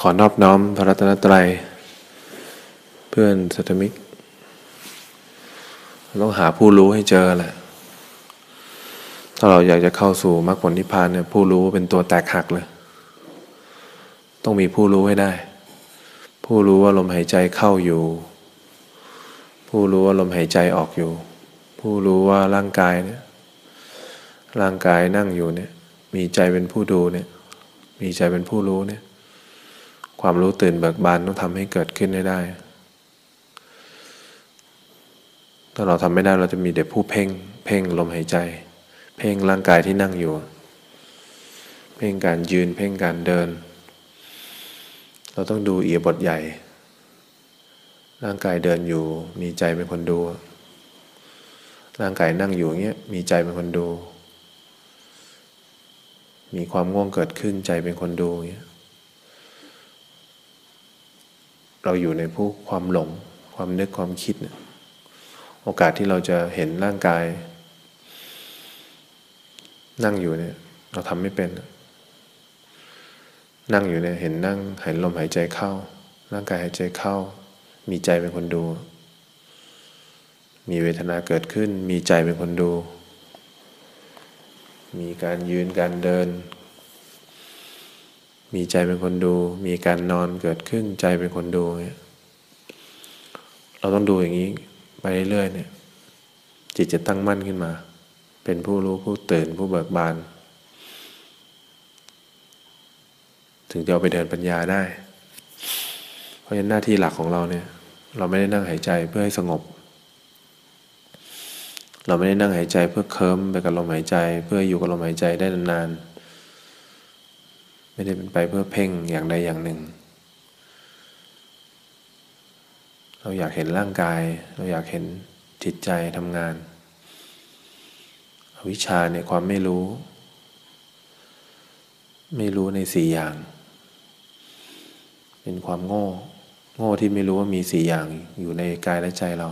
ขอนอบน้อมพระรัตนตรัย เพื่อนสัตมิกต้องหาผู้รู้ให้เจอแหละ ถ้าเราอยากจะเข้าสู่มรรคผลนิพพานเนี่ยผู้รู้เป็นตัวแตกหักเลย ต้องมีผู้รู้ให้ได้ ผู้รู้ว่าลมหายใจเข้าอยู่ ผู้รู้ว่าลมหายใจออกอยู่ ผู้รู้ว่าร่างกายเนี่ยร่างกายนั่งอยู่เนี่ย มีใจเป็นผู้ดูเนี่ย มีใจเป็นผู้รู้เนี่ย ความรู้ตื่นเบิกบานต้องทำให้เกิดขึ้นให้ได้ ถ้าเราทำไม่ได้เราจะมีเด็กผู้เพ่ง เพ่งลมหายใจ เพ่งร่างกายที่นั่งอยู่ เพ่งการยืน เพ่งการเดิน เราต้องดูเอียบทใหญ่ ร่างกายเดินอยู่ มีใจเป็นคนดู ร่างกายนั่งอยู่เงี้ย มีใจเป็นคนดู มีความง่วงเกิดขึ้นใจเป็นคนดูเงี้ย เราอยู่ในผู้ความหลง ความนึกความคิดเนี่ยโอกาสที่เราจะเห็นร่างกาย นั่งอยู่เนี่ย เราทำไม่เป็น นั่งอยู่เนี่ยเห็นนั่งห็นลมหายใจเข้า ร่างกายหายใจเข้า มีใจเป็นคนดู มีเวทนาเกิดขึ้น มีใจเป็นคนดู มีการยืนการเดิน มีใจเป็นคนดู มีการนอนเกิดขึ้นใจเป็นคนดูเนี่ยเราต้องดูอย่างนี้ไปเรื่อยๆเนี่ย จิตจะตั้งมั่นขึ้นมา เป็นผู้รู้ผู้ตื่นผู้เบิกบาน ถึงจะเอาไปเดินปัญญาได้ เพราะฉะนั้นหน้าที่หลักของเราเนี่ย เราไม่ได้นั่งหายใจเพื่อให้สงบ เราไม่ได้นั่งหายใจเพื่อเคิมไปกับลมหายใจ เพื่ออยู่กับลมหายใจได้นานๆ ไม่ได้เป็นไปเพื่อเพ่งอย่างใดอย่างหนึ่ง เราอยากเห็นร่างกาย เราอยากเห็นจิตใจทำงานวิชาเนี่ยความไม่รู้ ไม่รู้ในสี่อย่าง เป็นความโง่ โง่ที่ไม่รู้ว่ามีสี่อย่างอยู่ในกายและใจเรา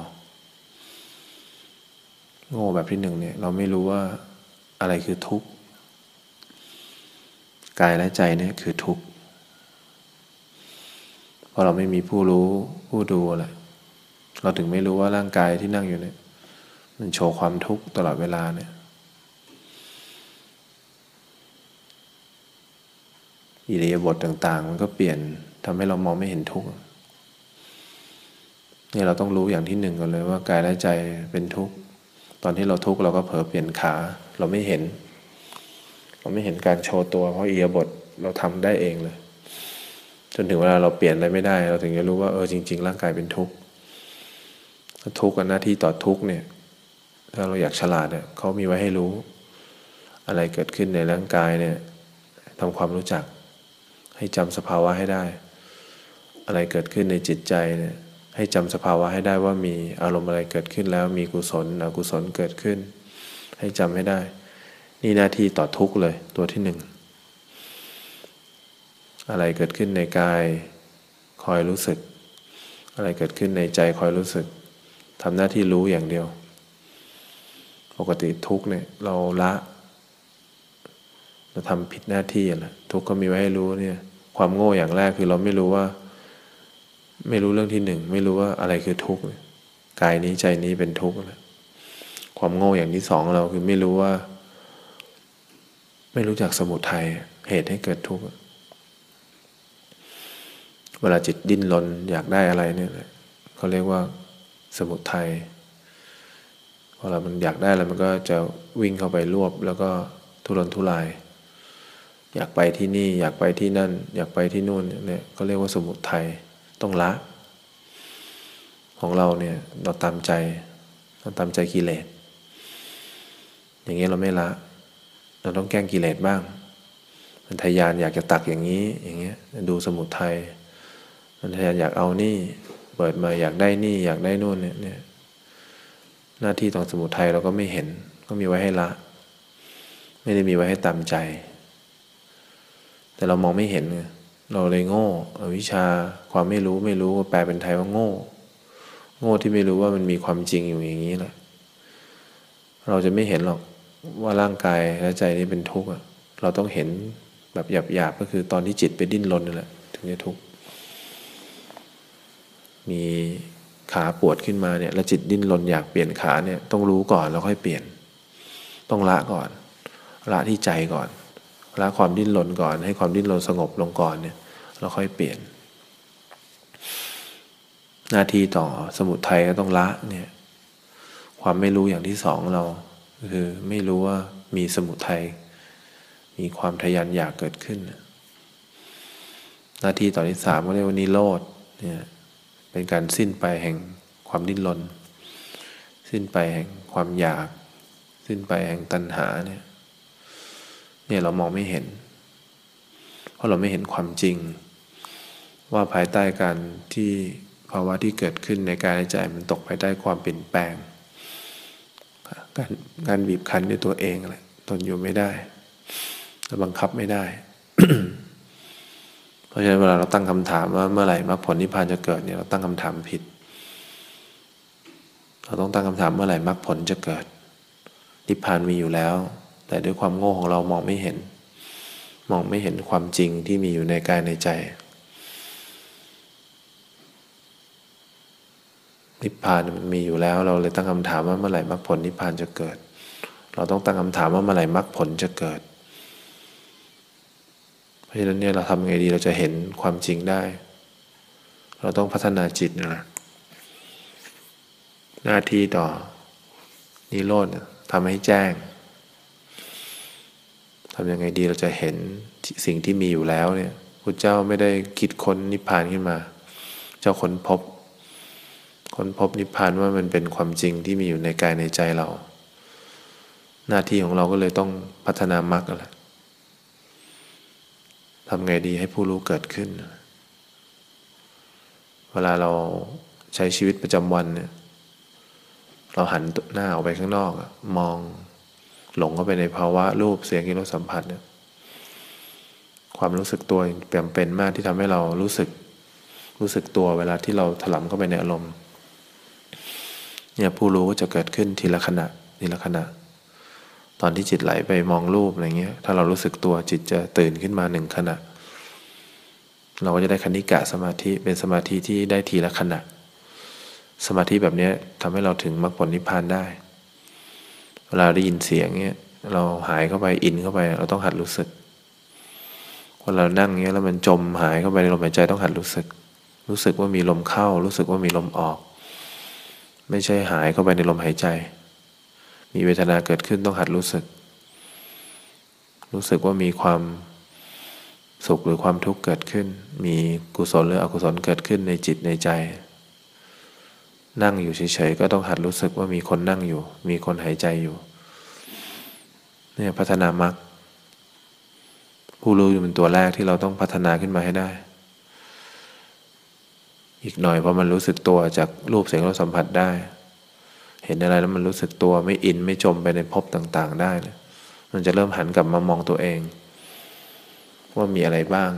โง่แบบที่หนึ่งเนี่ย เราไม่รู้ว่าอะไรคือทุกข์ กายและใจเนี่ยคือทุกข์เพราะเราไม่มีผู้รู้ผู้ดูแหละเราถึงไม่รู้ว่าร่างกายที่นั่งอยู่เนี่ย มันโชว์ความทุกข์ตลอดเวลาเนี่ย อิริยาบถต่างๆ มันก็เปลี่ยนทำให้เรามองไม่เห็นทุกข์นี่เราต้องรู้อย่างที่หนึ่งก่อนเลยว่ากายและใจเป็นทุกข์ ตอนที่เราทุกข์เราก็เผลอเปลี่ยนขา เราไม่เห็น เราไม่เห็นการโชว์ตัว เพราะเอิริยบถเราทำได้เองเลย จนถึงเวลาเราเปลี่ยนอะไรไม่ได้ เราถึงจะรู้ว่าเออจริง ๆ ร่างกายเป็นทุกข์ทุกข์กับหน้าที่ต่อทุกข์เนี่ย ถ้าเราอยากฉลาดเนี่ยเขามีไว้ให้รู้ อะไรเกิดขึ้นในร่างกายเนี่ยทำความรู้จัก ให้จำสภาวะให้ได้ อะไรเกิดขึ้นในจิตใจเนี่ยให้จำสภาวะให้ได้ว่ามีอารมณ์อะไรเกิดขึ้นแล้วมีกุศลอกุศลเกิดขึ้น ให้จำให้ได้ นี่หน้าที่ต่อทุกเลยตัวที่หนึ่งอะไรเกิดขึ้นในกายคอยรู้สึก อะไรเกิดขึ้นในใจคอยรู้สึกทำหน้าที่รู้อย่างเดียว ปกติทุกเนี่ยเราละเราทำผิดหน้าที่แหละทุกก็มีไว้ให้รู้เนี่ย ความโง่อย่างแรกคือเราไม่รู้ว่า ไม่รู้เรื่องที่หนึ่งไม่รู้ว่าอะไรคือทุกข์กายนี้ใจนี้เป็นทุกข์นะความโง่อย่างที่สองเราคือไม่รู้ว่า ไม่รู้จักสมุทัยเหตุให้เกิดทุกข์เวลาจิตดิ้นรนอยากได้อะไรเนี่ยเขาเรียกว่าสมุทัยพอเรามันอยากได้แล้วมันก็จะวิ่งเข้าไปรวบ แล้วก็ทุรนทุราย อยากไปที่นี่ อยากไปที่นั่น อยากไปที่นู่นเนี่ยก็เรียกว่าสมุทัยต้องละ ของเราเนี่ยเราตามใจเราตามใจกิเลสอย่างเงี้ยเราไม่ละ เราต้องแก้งกิเลสบ้าง มันทยานอยากจะตักอย่างนี้อย่างเงี้ยดูสมุทัยมันทยานอยากเอานี่ เปิดมาอยากได้นี่อยากได้นู่นเนี่ยเนี่ยหน้าที่ตรงสมุทัยเราก็ไม่เห็น ก็มีไว้ให้ละ ไม่ได้มีไว้ให้ตามใจ แต่เรามองไม่เห็น เราเลยโง่อวิชาความไม่รู้ไม่รู้แปลเป็นไทยว่าโง่ โง่ที่ไม่รู้ว่ามันมีความจริงอยู่อย่างนี้แหละเราจะไม่เห็นหรอก ว่าร่างกายและใจนี้เป็นทุกข์เราต้องเห็นแบบหยาบๆก็คือตอนที่จิตไปดิ้นรนนั่นแหละถึงจะทุกข์มีขาปวดขึ้นมาเนี่ยแล้วจิตดิ้นรนอยากเปลี่ยนขาเนี่ยต้องรู้ก่อนแล้วค่อยเปลี่ยน ต้องละก่อน ละที่ใจก่อน ละความดิ้นรนก่อน ให้ความดิ้นรนสงบลงก่อนเนี่ยแล้วค่อยเปลี่ยน หน้าที่ต่อสมุทัยก็ต้องละเนี่ยความไม่รู้อย่างที่สองเรา คือไม่รู้ว่ามีสมุทัยมีความทยานอยากเกิดขึ้น หน้าที่ต่อที่สามก็เรียกว่านิโรธเนี่ยเป็นการสิ้นไปแห่งความดิ้นรน สิ้นไปแห่งความอยาก สิ้นไปแห่งตัณหาเนี่ยเนี่ยเรามองไม่เห็น เพราะเราไม่เห็นความจริง ว่าภายใต้การที่ภาวะที่เกิดขึ้นในกายใจมันตกภายใต้ความเปลี่ยนแปลง การการบีบคั้นด้วยตัวเองแหละทนอยู่ไม่ได้เราบังคับไม่ได้ เพราะฉะนั้นเวลาเราตั้งคำถามว่าเมื่อไหร่มรรคผลนิพพานจะเกิดเนี่ยเราตั้งคำถามผิด เราต้องตั้งคำถามเมื่อไหร่มรรคผลจะเกิด นิพพานมีอยู่แล้ว แต่ด้วยความโง่ของเรามองไม่เห็น มองไม่เห็นความจริงที่มีอยู่ในกายในใจ นิพพานมันมีอยู่แล้ว เราเลยตั้งคำถามว่าเมื่อไหร่มรรคผลนิพพานจะเกิด เราต้องตั้งคำถามว่าเมื่อไหร่มรรคผลจะเกิด เพราะฉะนั้นเนี่ยเราทำไงดีเราจะเห็นความจริงได้ เราต้องพัฒนาจิตนะหน้าที่ต่อนิโรธทำให้แจ้งทำยังไงดีเราจะเห็นสิ่งที่มีอยู่แล้วเนี่ยพระเจ้าไม่ได้คิดค้นนิพพานขึ้นมา เจ้าค้นพบ ค้นพบนิพพานว่ามันเป็นความจริงที่มีอยู่ในกายในใจเรา หน้าที่ของเราก็เลยต้องพัฒนามรรคแหละทำไงดีให้ผู้รู้เกิดขึ้น เวลาเราใช้ชีวิตประจำวันเนี่ยเราหันหน้าออกไปข้างนอก มองหลงเข้าไปในภาวะรูปเสียงกิริสัมผัสเนี่ยความรู้สึกตัวเปลี่ยนเป็นมากที่ทำให้เรารู้สึกรู้สึกตัวเวลาที่เราถลำเข้าไปในอารมณ์ เนี่ยผู้รู้ก็จะเกิดขึ้นทีละขณะทีละขณะ ตอนที่จิตไหลไปมองรูปอะไรเงี้ยถ้าเรารู้สึกตัวจิตจะตื่นขึ้นมาหนึ่งขณะ เราก็จะได้คณิกะสมาธิเป็นสมาธิที่ได้ทีละขณะ สมาธิแบบนี้ทำให้เราถึงมรรคผลนิพพานได้ เวลาได้ยินเสียงเงี้ยเราหายเข้าไปอินเข้าไปเราต้องหัดรู้สึกเวลาเรานั่งเงี้ยแล้วมันจมหายเข้าไปในลมหายใจต้องหัดรู้สึก รู้สึกว่ามีลมเข้า รู้สึกว่ามีลมออก ไม่ใช่หายเข้าไปในลมหายใจ มีเวทนาเกิดขึ้นต้องหัดรู้สึก รู้สึกว่ามีความสุขหรือความทุกข์เกิดขึ้น มีกุศลหรืออกุศลเกิดขึ้นในจิตในใจ นั่งอยู่เฉยๆก็ต้องหัดรู้สึกว่ามีคนนั่งอยู่ มีคนหายใจอยู่ เนี่ยพัฒนามรรคผู้รู้อยู่เป็นตัวแรกที่เราต้องพัฒนาขึ้นมาให้ได้ อีกหน่อยพอมันรู้สึกตัวจากรูปเสียงรสสัมผัสได้ เห็นอะไรแล้วมันรู้สึกตัวไม่อินไม่จมไปในภพต่างๆ ได้มันจะเริ่มหันกลับมามองตัวเอง ว่ามีอะไรบ้าง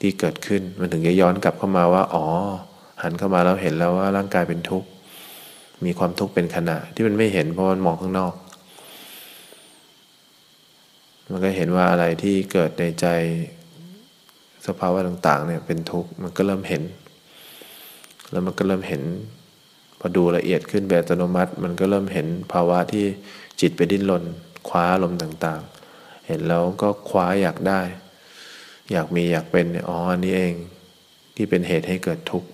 ที่เกิดขึ้นมันถึงจะย้อนกลับเข้ามาว่า อ๋อ หันเข้ามาแล้วเห็นแล้วว่าร่างกายเป็นทุกข์มีความทุกข์เป็นขณะที่มันไม่เห็นเพราะมันมองข้างนอก มันก็เห็นว่าอะไรที่เกิดในใจสภาวะต่าง ๆ เนี่ยเป็นทุกข์มันก็เริ่มเห็น แล้วมันก็เริ่มเห็นพอดูละเอียดขึ้นแบบอัตโนมัติ มันก็เริ่มเห็นภาวะที่จิตไปดิ้นรนคว้าลมต่างๆ เห็นแล้วก็คว้าอยากได้ อยากมีอยากเป็นอ๋ออันนี้เองที่เป็นเหตุให้เกิดทุกข์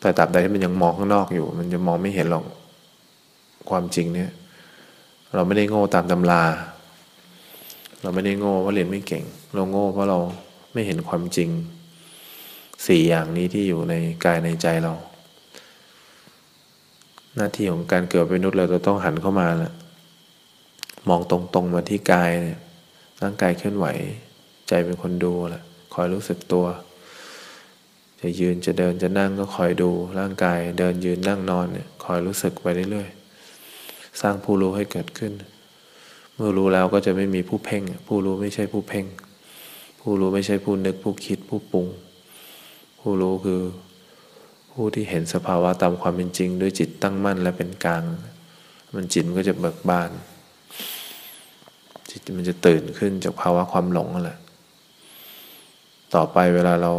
แต่ตราบใดที่มันยังมองข้างนอกอยู่ มันจะมองไม่เห็นหรอกความจริงเนี่ย เราไม่ได้โง่ตามตำรา เราไม่ได้โง่เพราะเรียนไม่เก่ง เราโง่เพราะเราไม่เห็นความจริง สี่อย่างนี้ที่อยู่ในกายในใจเรา หน้าที่ของการเกิดเป็นมนุษย์เราจะต้องหันเข้ามาล้วมองตรงๆมาที่กายเนี่ยร่างกายเคลื่อนไหว ใจเป็นคนดูแหละคอยรู้สึกตัว จะยืนจะเดินจะนั่งก็คอยดูร่างกายเดินยืนนั่งนอนเนี่ยคอยรู้สึกไปเรื่อยๆสร้างผู้รู้ให้เกิดขึ้น เมื่อรู้แล้วก็จะไม่มีผู้เพ่ง ผู้รู้ไม่ใช่ผู้เพ่ง ผู้รู้ไม่ใช่ผู้นึกผู้คิดผู้ปรุง ผู้รู้คือผู้ที่เห็นสภาวะตามความเป็นจริง ด้วยจิตตั้งมั่นและเป็นกลาง มันจิตมันก็จะเบิกบาน จิตมันจะตื่นขึ้นจากภาวะความหลงนั่นแหละต่อไปเวลาเรา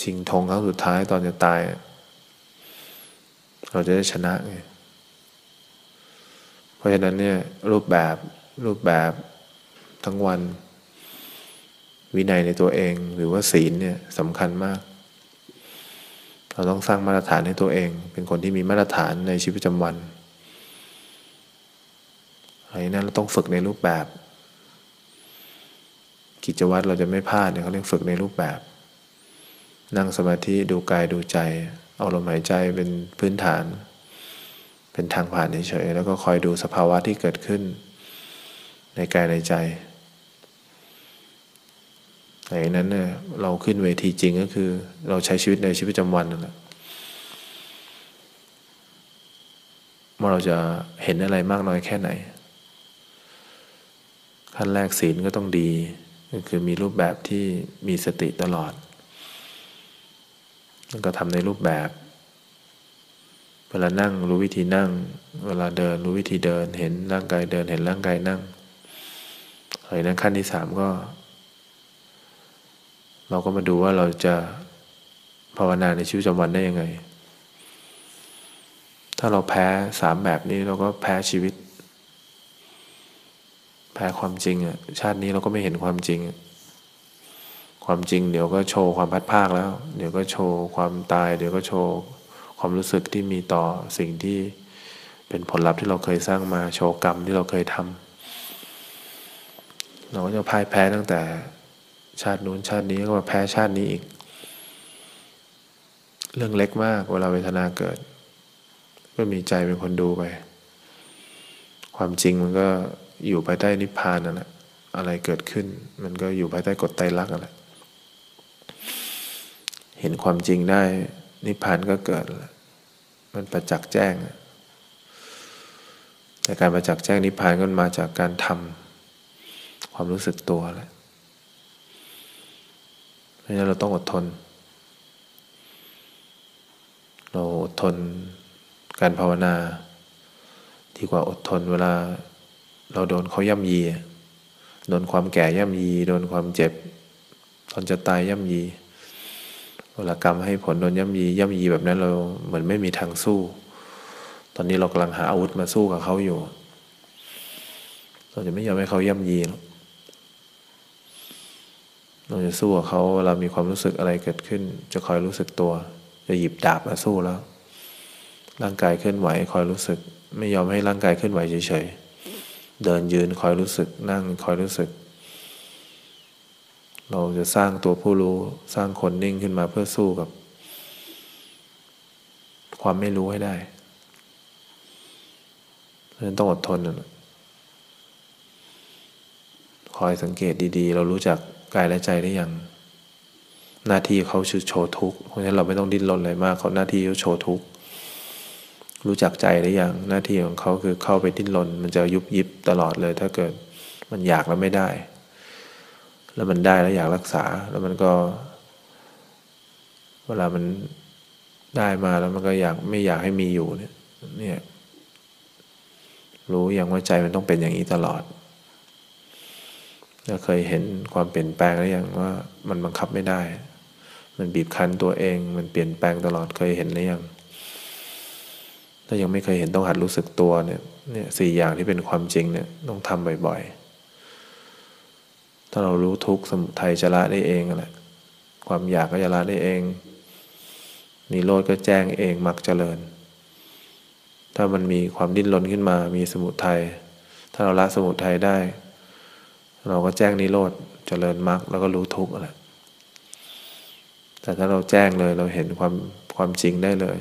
ชิงธงครั้งสุดท้ายตอนจะตาย เราจะได้ชนะไงเพราะฉะนั้นเนี่ยรูปแบบรูปแบบทั้งวัน วินัยในตัวเองหรือว่าศีลเนี่ยสำคัญมาก เราต้องสร้างมาตรฐานให้ตัวเอง เป็นคนที่มีมาตรฐานในชีวิตประจำวันอะไรนั้นเราต้องฝึกในรูปแบบ กิจวัตรเราจะไม่พลาดเนี่ยเขาเรียกฝึกในรูปแบบ นั่งสมาธิดูกายดูใจ เอาลมหายใจเป็นพื้นฐาน เป็นทางผ่านเฉยๆแล้วก็คอยดูสภาวะที่เกิดขึ้น ในกายในใจ ในนั้นเนี่ยเราขึ้นเวทีจริงก็คือ เราใช้ชีวิตในชีวิตประจำวันนั่นแหละว่าเราจะเห็นอะไรมากน้อยแค่ไหน ขั้นแรกศีลก็ต้องดี ก็คือมีรูปแบบที่มีสติตลอด แล้วก็ทำในรูปแบบ เวลานั่งรู้วิธีนั่ง เวลาเดินรู้วิธีเดิน เห็นร่างกายเดิน เห็นร่างกายนั่งอะไรนั้นขั้นที่สามก็ เราก็มาดูว่าเราจะภาวนาในชีวิตประจำวันได้ยังไง ถ้าเราแพ้สามแบบนี้เราก็แพ้ชีวิต แพ้ความจริงอะ ชาตินี้เราก็ไม่เห็นความจริง ความจริง เดี๋ยวก็โชว์ความพัดภาคแล้ว เดี๋ยวก็โชว์ความตาย เดี๋ยวก็โชว์ความรู้สึกที่มีต่อสิ่งที่เป็นผลลัพธ์ที่เราเคยสร้างมา โชว์กรรมที่เราเคยทำเราก็จะพ่ายแพ้ตั้งแต่ ชาตินู้นชาตินี้ก็มาแพ้ชาตินี้อีก เรื่องเล็กมากเวลาเวทนาเกิด ก็มีใจเป็นคนดูไป ความจริงมันก็อยู่ภายใต้นิพพานนั่นแหละอะไรเกิดขึ้น มันก็อยู่ภายใต้กฎไตรลักษณ์นั่นแหละเห็นความจริงได้ นิพพานก็เกิด มันประจักษ์แจ้งแต่การประจักษ์แจ้งนิพพานก็มาจากการทำความรู้สึกตัวแหละ เพราะฉะนั้นเราต้องอดทน เราอดทนการภาวนาดีกว่าอดทนเวลาเราโดนเขาย่ำยี โดนความแก่ย่ำยี โดนความเจ็บ ตอนจะตายย่ำยี เวลากรรมให้ผลโดนย่ำยี ย่ำยีแบบนั้นเราเหมือนไม่มีทางสู้ ตอนนี้เรากำลังหาอาวุธมาสู้กับเขาอยู่ เราจะไม่ยอมให้เขาย่ำยีหรอก เราจะสู้กับเขาเวลามีความรู้สึกอะไรเกิดขึ้น จะคอยรู้สึกตัว จะหยิบดาบมาสู้แล้ว ร่างกายเคลื่อนไหวคอยรู้สึก ไม่ยอมให้ร่างกายเคลื่อนไหวเฉยๆเดินยืนคอยรู้สึก นั่งคอยรู้สึก เราจะสร้างตัวผู้รู้สร้างคนนิ่งขึ้นมาเพื่อสู้กับ ความไม่รู้ให้ได้เพราะฉะนั้นต้องอดทนนะคอยสังเกตดีๆ เรารู้จัก กายและใจได้อย่าง หน้าที่เขาชือโชว์ทุกเพราะฉะนั้นเราไม่ต้องดิ้นรนอะไรมากเขาหน้าที่เขาโชว์ทุกรู้จักใจได้อย่างหน้าที่ของเขาคือเข้าไปดิ้นรนมันจะยุบยิบตลอดเลย ถ้าเกิดมันอยากแล้วไม่ได้ แล้วมันได้แล้วอยากรักษา แล้วมันก็ เวลามันได้มาแล้วมันก็อยากไม่อยากให้มีอยู่เนี่ยเนี่ยรู้อย่างว่าใจมันต้องเป็นอย่างนี้ตลอด เราเคยเห็นความเปลี่ยนแปลงหรือยังว่ามันบังคับไม่ได้ มันบีบคั้นตัวเอง มันเปลี่ยนแปลงตลอดเคยเห็นหรือยัง ถ้ายังไม่เคยเห็นต้องหัดรู้สึกตัวเนี่ยเนี่ยสี่อย่างที่เป็นความจริงเนี่ยต้องทำบ่อยๆ ถ้าเรารู้ทุกสมุทัยจะละได้เองแหละความอยากก็จะละได้เองนิโรธก็แจ้งเองมักเจริญ ถ้ามันมีความดิ้นรนขึ้นมา มีสมุทัยถ้าเราละสมุทัยได้ เราก็แจ้งนิโรธเจริญมรรคแล้วก็รู้ทุกข์แหละแต่ถ้าเราแจ้งเลยเราเห็นความความจริงได้เลย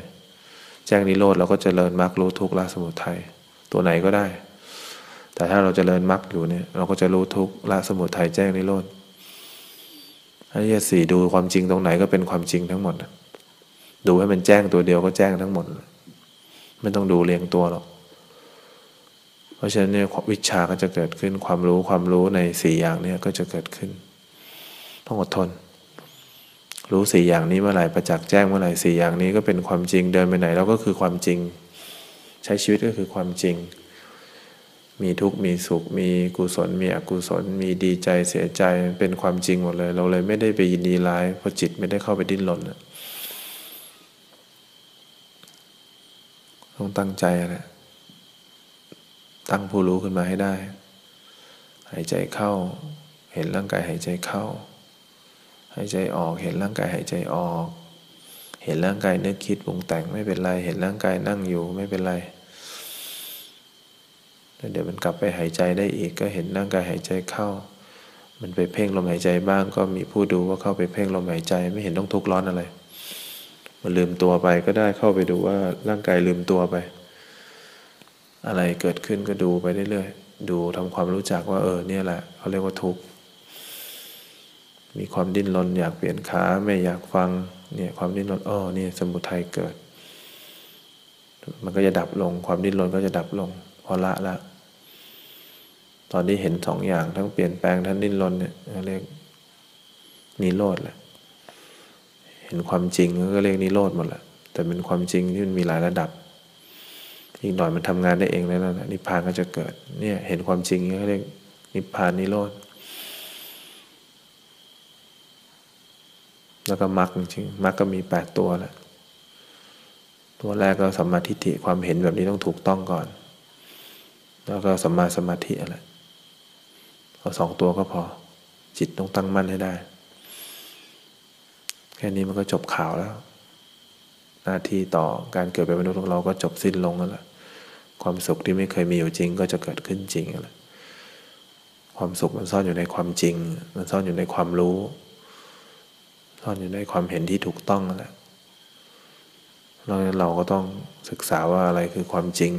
แจ้งนิโรธเราก็เจริญมรรครู้ทุกข์ละสมุทัยตัวไหนก็ได้ แต่ถ้าเราจเจริญมรรคอยู่เนี่ย เราก็จะรู้ทุกข์ละสมุทัยแจ้งนิโรธอริยสี่ดูความจริงตรงไหนก็เป็นความจริงทั้งหมด ดูให้มันแจ้งตัวเดียวก็แจ้งทั้งหมด ไม่ต้องดูเรียงตัวหรอก ราะฉะนั้นเนี่ยวิชาก็จะเกิดขึ้นความรู้ความรู้ในสี่อย่างนี้ก็จะเกิดขึ้น ต้องอดทน รู้สี่อย่างนี้เมื่อไหร่ประจักษ์แจ้งเมื่อไหร่สี่อย่างนี้ก็เป็นความจริงเดินไปไหนเราก็คือความจริง ใช้ชีวิตก็คือความจริง มีทุกข์มีสุข มีกุศล มีอกุศล มีดีใจเสียใจเป็นความจริงหมดเลย เราเลยไม่ได้ไปยินดีร้ายเพราะจิตไม่ได้เข้าไปดิ้นรนต้องตั้งใจนะ ตั้งผู้รู้ขึ้นมาให้ได้ หายใจเข้า เห็นร่างกายหายใจเข้า หายใจออก เห็นร่างกายหายใจออก เห็นร่างกายนึกคิดปรุงแต่งไม่เป็นไร เห็นร่างกายนั่งอยู่ไม่เป็นไรเดี๋ยวมันกลับไปหายใจได้อีกก็เห็นร่างกายหายใจเข้า มันไปเพ่งลมหายใจบ้างก็มีผู้ดูว่าเข้าไปเพ่งลมหายใจไม่เห็นต้องทุกข์ร้อนอะไร มันลืมตัวไปก็ได้เข้าไปดูว่าร่างกายลืมตัวไป อะไรเกิดขึ้นก็ดูไปเรื่อยๆ ดูทำความรู้จักว่าเออเนี่ยแหละเขาเรียกว่าทุกข์ มีความดิ้นรนอยากเปลี่ยนขาไม่อยากฟังเนี่ยความดิ้นรนอ๋อเนี่ยสมุทัยเกิด มันก็จะดับลงความดิ้นรนก็จะดับลงพอละละ ตอนที่เห็นสองอย่างทั้งเปลี่ยนแปลงทั้งดิ้นรนเนี่ยเรียกนิโรธแหละเห็นความจริงก็เรียกนิโรธหมดแหละแต่เป็นความจริงที่มันมีหลายระดับ อีกหน่อยมันทำงานได้เองแล้วนะนิพพานก็จะเกิด เนี่ยเห็นความจริงก็เรียกนิพพานนิโรธแล้วก็มรรคจริงมรรคก็มีแปดตัวแหละตัวแรกก็สัมมาทิฏฐิความเห็นแบบนี้ต้องถูกต้องก่อน แล้วก็สัมมาสมาธิอะไรเอาสองตัวก็พอ จิตต้องตั้งมั่นให้ได้ แค่นี้มันก็จบข่าวแล้ว หน้าที่ต่อการเกิดเป็นมนุษย์ของเราก็จบสิ้นลงแล้วล่ะ ความสุขที่ไม่เคยมีอยู่จริงก็จะเกิดขึ้นจริงแล้วความสุขมันซ่อนอยู่ในความจริง มันซ่อนอยู่ในความรู้ ซ่อนอยู่ในความเห็นที่ถูกต้องนั่นแหละเราเราก็ต้องศึกษาว่าอะไรคือความจริง